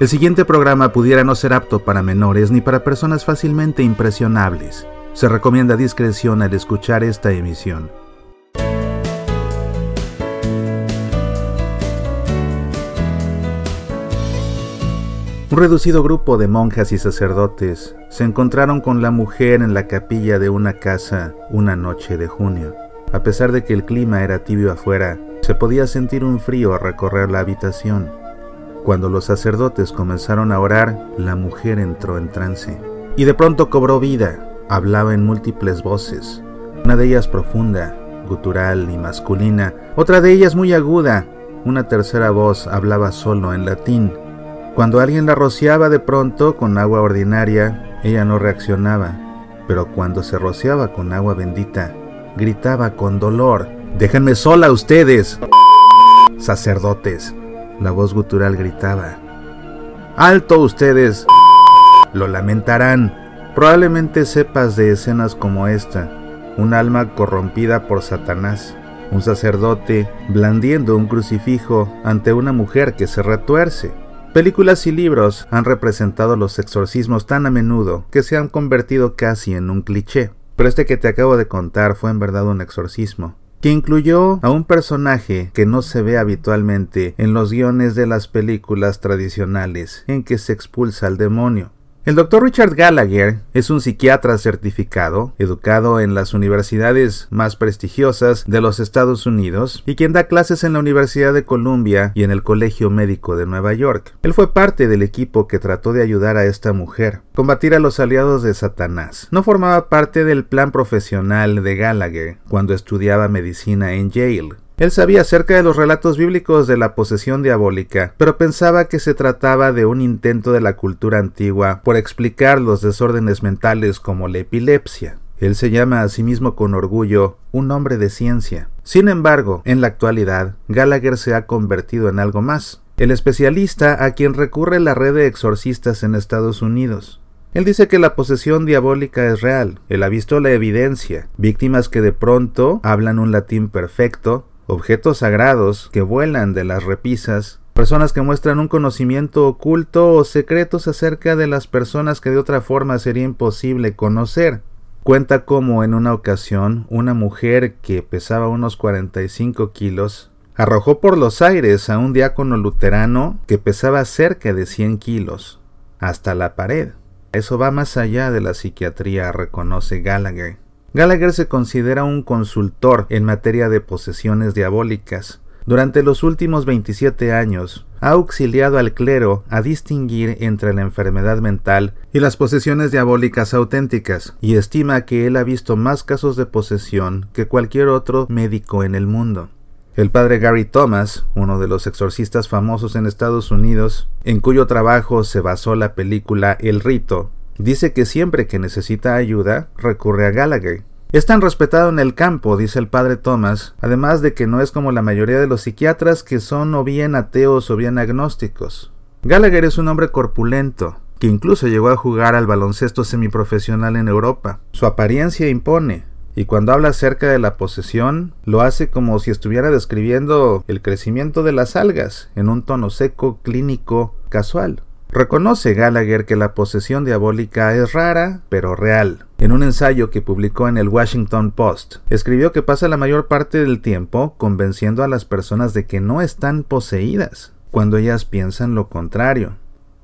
El siguiente programa pudiera no ser apto para menores ni para personas fácilmente impresionables. Se recomienda discreción al escuchar esta emisión. Un reducido grupo de monjas y sacerdotes se encontraron con la mujer en la capilla de una casa una noche de junio. A pesar de que el clima era tibio afuera, se podía sentir un frío a recorrer la habitación. Cuando los sacerdotes comenzaron a orar, la mujer entró en trance y de pronto cobró vida. Hablaba en múltiples voces, una de ellas profunda, gutural y masculina, otra de ellas muy aguda, una tercera voz hablaba solo en latín cuando alguien la rociaba de pronto con agua ordinaria, ella no reaccionaba, pero cuando se rociaba con agua bendita, gritaba con dolor, Déjenme sola ustedes, sacerdotes. La voz gutural gritaba, Alto ustedes, lo lamentarán. Probablemente sepas de escenas como esta, un alma corrompida por Satanás, un sacerdote blandiendo un crucifijo ante una mujer que se retuerce Películas y libros han representado los exorcismos tan a menudo que se han convertido casi en un cliché. Pero este que te acabo de contar fue en verdad un exorcismo, que incluyó a un personaje que no se ve habitualmente en los guiones de las películas tradicionales en que se expulsa al demonio. El doctor Richard Gallagher es un psiquiatra certificado, educado en las universidades más prestigiosas de los Estados Unidos y quien da clases en la Universidad de Columbia y en el Colegio Médico de Nueva York. Él fue parte del equipo que trató de ayudar a esta mujer, combatir a los aliados de Satanás. No formaba parte del plan profesional de Gallagher cuando estudiaba medicina en Yale. Él sabía acerca de los relatos bíblicos de la posesión diabólica, pero pensaba que se trataba de un intento de la cultura antigua por explicar los desórdenes mentales como la epilepsia. Él se llama a sí mismo con orgullo un hombre de ciencia. Sin embargo, en la actualidad, Gallagher se ha convertido en algo más, el especialista a quien recurre la red de exorcistas en Estados Unidos. Él dice que la posesión diabólica es real, él ha visto la evidencia, víctimas que de pronto hablan un latín perfecto, objetos sagrados que vuelan de las repisas, personas que muestran un conocimiento oculto o secretos acerca de las personas que de otra forma sería imposible conocer. Cuenta cómo en una ocasión una mujer que pesaba unos 45 kilos arrojó por los aires a un diácono luterano que pesaba cerca de 100 kilos, hasta la pared. Eso va más allá de la psiquiatría, reconoce Gallagher. Gallagher se considera un consultor en materia de posesiones diabólicas. Durante los últimos 27 años, ha auxiliado al clero a distinguir entre la enfermedad mental y las posesiones diabólicas auténticas, y estima que él ha visto más casos de posesión que cualquier otro médico en el mundo. El padre Gary Thomas, uno de los exorcistas famosos en Estados Unidos, en cuyo trabajo se basó la película El Rito, Dice que siempre que necesita ayuda recurre a Gallagher. Es tan respetado en el campo, dice el padre Thomas, además de que no es como la mayoría de los psiquiatras que son o bien ateos o bien agnósticos. Gallagher es un hombre corpulento, que incluso llegó a jugar al baloncesto semiprofesional en Europa. Su apariencia impone, y cuando habla acerca de la posesión, lo hace como si estuviera describiendo el crecimiento de las algas en un tono seco, clínico, casual. Reconoce Gallagher que la posesión diabólica es rara, pero real. En un ensayo que publicó en el Washington Post, escribió que pasa la mayor parte del tiempo convenciendo a las personas de que no están poseídas, cuando ellas piensan lo contrario.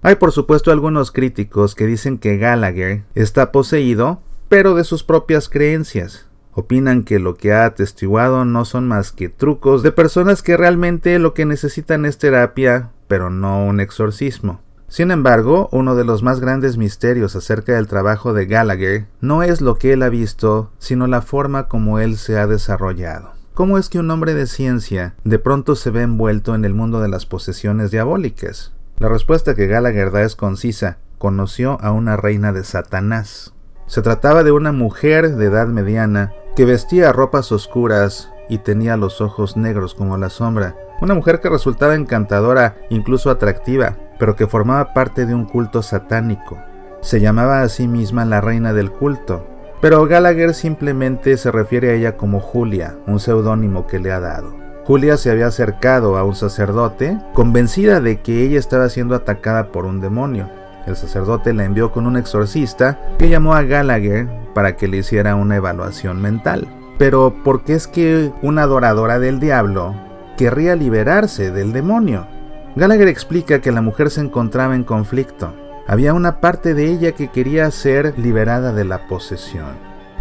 Hay por supuesto algunos críticos que dicen que Gallagher está poseído, pero de sus propias creencias. Opinan que lo que ha atestiguado no son más que trucos de personas que realmente lo que necesitan es terapia, pero no un exorcismo. Sin embargo, uno de los más grandes misterios acerca del trabajo de Gallagher no es lo que él ha visto, sino la forma como él se ha desarrollado. ¿Cómo es que un hombre de ciencia de pronto se ve envuelto en el mundo de las posesiones diabólicas? La respuesta que Gallagher da es concisa. Conoció a una reina de Satanás. Se trataba de una mujer de edad mediana que vestía ropas oscuras y tenía los ojos negros como la sombra. Una mujer que resultaba encantadora, incluso atractiva, pero que formaba parte de un culto satánico. Se llamaba a sí misma la reina del culto, pero Gallagher simplemente se refiere a ella como Julia, un seudónimo que le ha dado. Julia se había acercado a un sacerdote, convencida de que ella estaba siendo atacada por un demonio. El sacerdote la envió con un exorcista que llamó a Gallagher para que le hiciera una evaluación mental. Pero ¿por qué es que una adoradora del diablo querría liberarse del demonio? Gallagher explica que la mujer se encontraba en conflicto. Había una parte de ella que quería ser liberada de la posesión.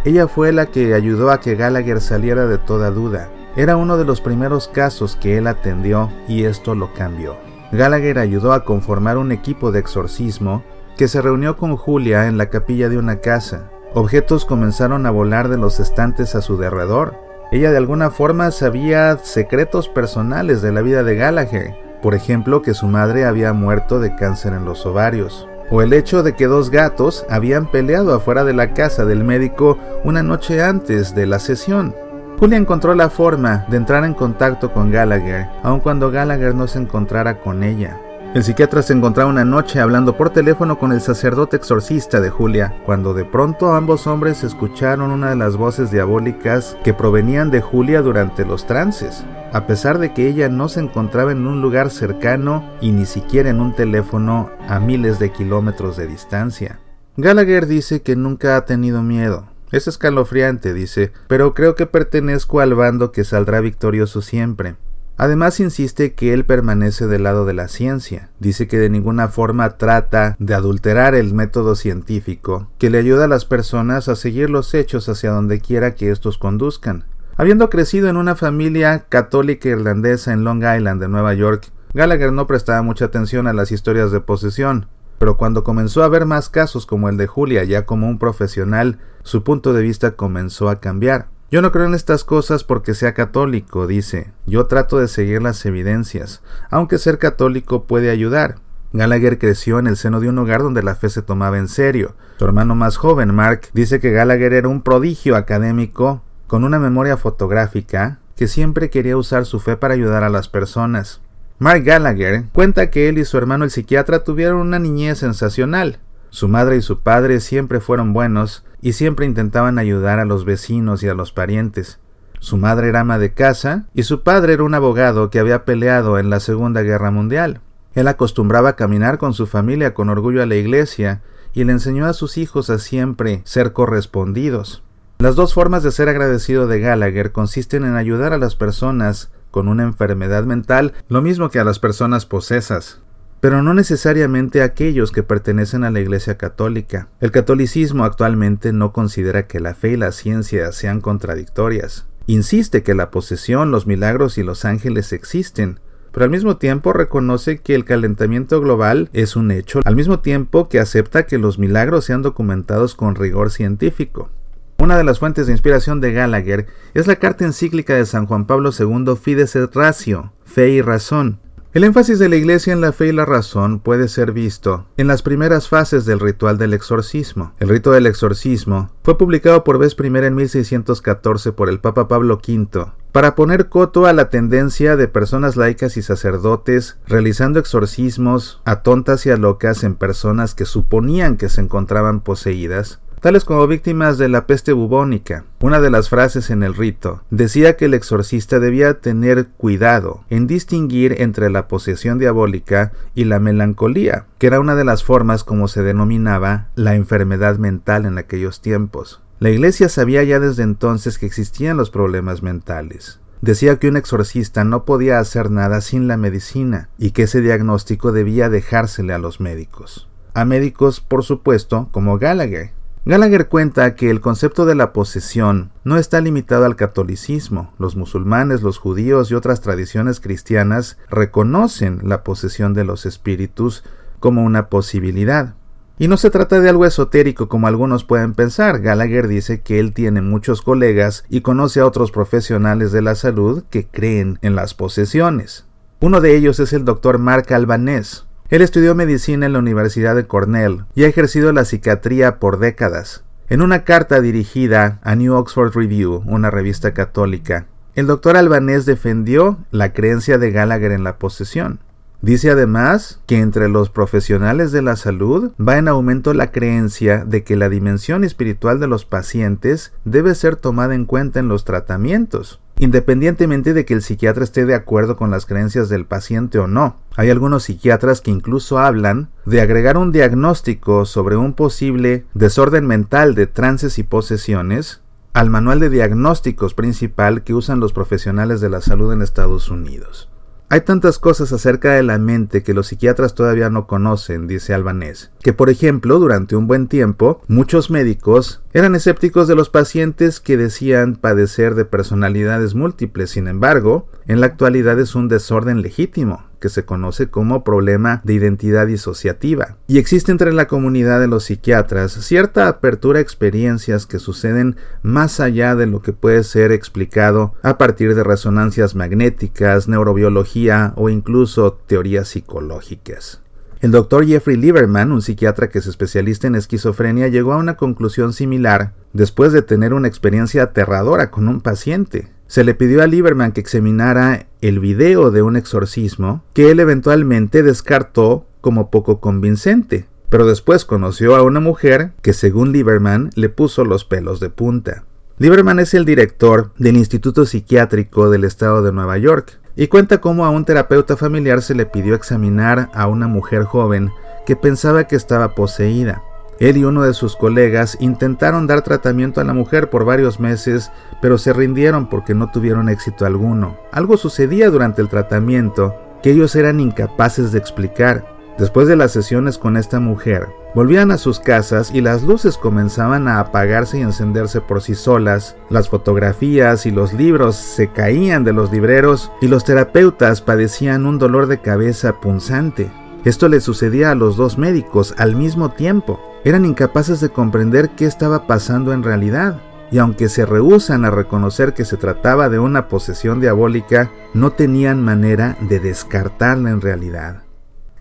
Ella fue la que ayudó a que Gallagher saliera de toda duda. Era uno de los primeros casos que él atendió y esto lo cambió. Gallagher ayudó a conformar un equipo de exorcismo que se reunió con Julia en la capilla de una casa. Objetos comenzaron a volar de los estantes a su derredor. Ella de alguna forma sabía secretos personales de la vida de Gallagher, por ejemplo que su madre había muerto de cáncer en los ovarios, o el hecho de que dos gatos habían peleado afuera de la casa del médico una noche antes de la sesión. Julia encontró la forma de entrar en contacto con Gallagher, aun cuando Gallagher no se encontrara con ella. El psiquiatra se encontraba una noche hablando por teléfono con el sacerdote exorcista de Julia, cuando de pronto ambos hombres escucharon una de las voces diabólicas que provenían de Julia durante los trances, a pesar de que ella no se encontraba en un lugar cercano y ni siquiera en un teléfono a miles de kilómetros de distancia. Gallagher dice que nunca ha tenido miedo, es escalofriante, dice, pero creo que pertenezco al bando que saldrá victorioso siempre. Además insiste que él permanece del lado de la ciencia. Dice que de ninguna forma trata de adulterar el método científico, que le ayuda a las personas a seguir los hechos hacia donde quiera que estos conduzcan. Habiendo crecido en una familia católica irlandesa en Long Island de Nueva York, Gallagher no prestaba mucha atención a las historias de posesión, pero cuando comenzó a ver más casos como el de Julia ya como un profesional, su punto de vista comenzó a cambiar. Yo no creo en estas cosas porque sea católico, dice. Yo trato de seguir las evidencias, aunque ser católico puede ayudar. Gallagher creció en el seno de un hogar donde la fe se tomaba en serio. Su hermano más joven, Mark, dice que Gallagher era un prodigio académico con una memoria fotográfica que siempre quería usar su fe para ayudar a las personas. Mark Gallagher cuenta que él y su hermano el psiquiatra tuvieron una niñez sensacional. Su madre y su padre siempre fueron buenos y siempre intentaban ayudar a los vecinos y a los parientes. Su madre era ama de casa y su padre era un abogado que había peleado en la Segunda Guerra Mundial. Él acostumbraba a caminar con su familia con orgullo a la iglesia y le enseñó a sus hijos a siempre ser correspondidos. Las dos formas de ser agradecido de Gallagher consisten en ayudar a las personas con una enfermedad mental lo mismo que a las personas posesas, pero no necesariamente aquellos que pertenecen a la Iglesia Católica. El catolicismo actualmente no considera que la fe y la ciencia sean contradictorias. Insiste que la posesión, los milagros y los ángeles existen, pero al mismo tiempo reconoce que el calentamiento global es un hecho, al mismo tiempo que acepta que los milagros sean documentados con rigor científico. Una de las fuentes de inspiración de Gallagher es la carta encíclica de San Juan Pablo II Fides et Ratio, Fe y Razón. El énfasis de la Iglesia en la fe y la razón puede ser visto en las primeras fases del ritual del exorcismo. El rito del exorcismo fue publicado por vez primera en 1614 por el Papa Pablo V para poner coto a la tendencia de personas laicas y sacerdotes realizando exorcismos a tontas y a locas en personas que suponían que se encontraban poseídas tales como víctimas de la peste bubónica. Una de las frases en el rito decía que el exorcista debía tener cuidado en distinguir entre la posesión diabólica y la melancolía, que era una de las formas como se denominaba la enfermedad mental en aquellos tiempos. La Iglesia sabía ya desde entonces que existían los problemas mentales. Decía que un exorcista no podía hacer nada sin la medicina y que ese diagnóstico debía dejársele a los médicos. A médicos, por supuesto, como Gallagher, Gallagher cuenta que el concepto de la posesión no está limitado al catolicismo. Los musulmanes, los judíos y otras tradiciones cristianas reconocen la posesión de los espíritus como una posibilidad. Y no se trata de algo esotérico como algunos pueden pensar. Gallagher dice que él tiene muchos colegas y conoce a otros profesionales de la salud que creen en las posesiones. Uno de ellos es el doctor Mark Albanés, él estudió medicina en la Universidad de Cornell y ha ejercido la psiquiatría por décadas. En una carta dirigida a New Oxford Review, una revista católica, el doctor albanés defendió la creencia de Gallagher en la posesión. Dice además que entre los profesionales de la salud va en aumento la creencia de que la dimensión espiritual de los pacientes debe ser tomada en cuenta en los tratamientos. Independientemente de que el psiquiatra esté de acuerdo con las creencias del paciente o no. Hay algunos psiquiatras que incluso hablan de agregar un diagnóstico sobre un posible desorden mental de trances y posesiones al manual de diagnósticos principal que usan los profesionales de la salud en Estados Unidos. Hay tantas cosas acerca de la mente que los psiquiatras todavía no conocen, dice Albanés, que por ejemplo, durante un buen tiempo, muchos médicos eran escépticos de los pacientes que decían padecer de personalidades múltiples, sin embargo, en la actualidad es un desorden legítimo, que se conoce como problema de identidad disociativa. Y existe entre la comunidad de los psiquiatras cierta apertura a experiencias que suceden más allá de lo que puede ser explicado a partir de resonancias magnéticas, neurobiología o incluso teorías psicológicas. El doctor Jeffrey Lieberman, un psiquiatra que es especialista en esquizofrenia, llegó a una conclusión similar después de tener una experiencia aterradora con un paciente. Se le pidió a Lieberman que examinara el video de un exorcismo que él eventualmente descartó como poco convincente, pero después conoció a una mujer que según Lieberman le puso los pelos de punta. Lieberman es el director del Instituto Psiquiátrico del Estado de Nueva York y cuenta cómo a un terapeuta familiar se le pidió examinar a una mujer joven que pensaba que estaba poseída. Él y uno de sus colegas intentaron dar tratamiento a la mujer por varios meses, pero se rindieron porque no tuvieron éxito alguno. Algo sucedía durante el tratamiento que ellos eran incapaces de explicar. Después de las sesiones con esta mujer, volvían a sus casas y las luces comenzaban a apagarse y encenderse por sí solas, las fotografías y los libros se caían de los libreros y los terapeutas padecían un dolor de cabeza punzante. Esto le sucedía a los dos médicos al mismo tiempo. Eran incapaces de comprender qué estaba pasando en realidad y aunque se rehusan a reconocer que se trataba de una posesión diabólica, no tenían manera de descartarla en realidad.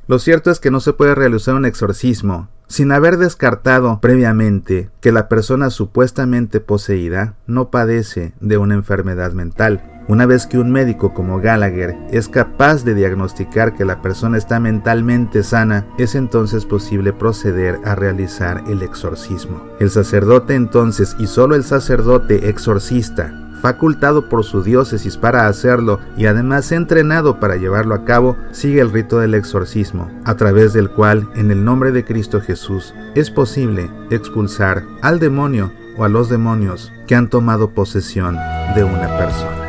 Lo cierto es que no se puede realizar un exorcismo sin haber descartado previamente que la persona supuestamente poseída no padece de una enfermedad mental. Una vez que un médico como Gallagher es capaz de diagnosticar que la persona está mentalmente sana, es entonces posible proceder a realizar el exorcismo. El sacerdote entonces, y solo el sacerdote exorcista, facultado por su diócesis para hacerlo y además entrenado para llevarlo a cabo, sigue el rito del exorcismo, a través del cual, en el nombre de Cristo Jesús, es posible expulsar al demonio o a los demonios que han tomado posesión de una persona.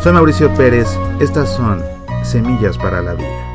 Soy Mauricio Pérez, estas son Semillas para la Vida.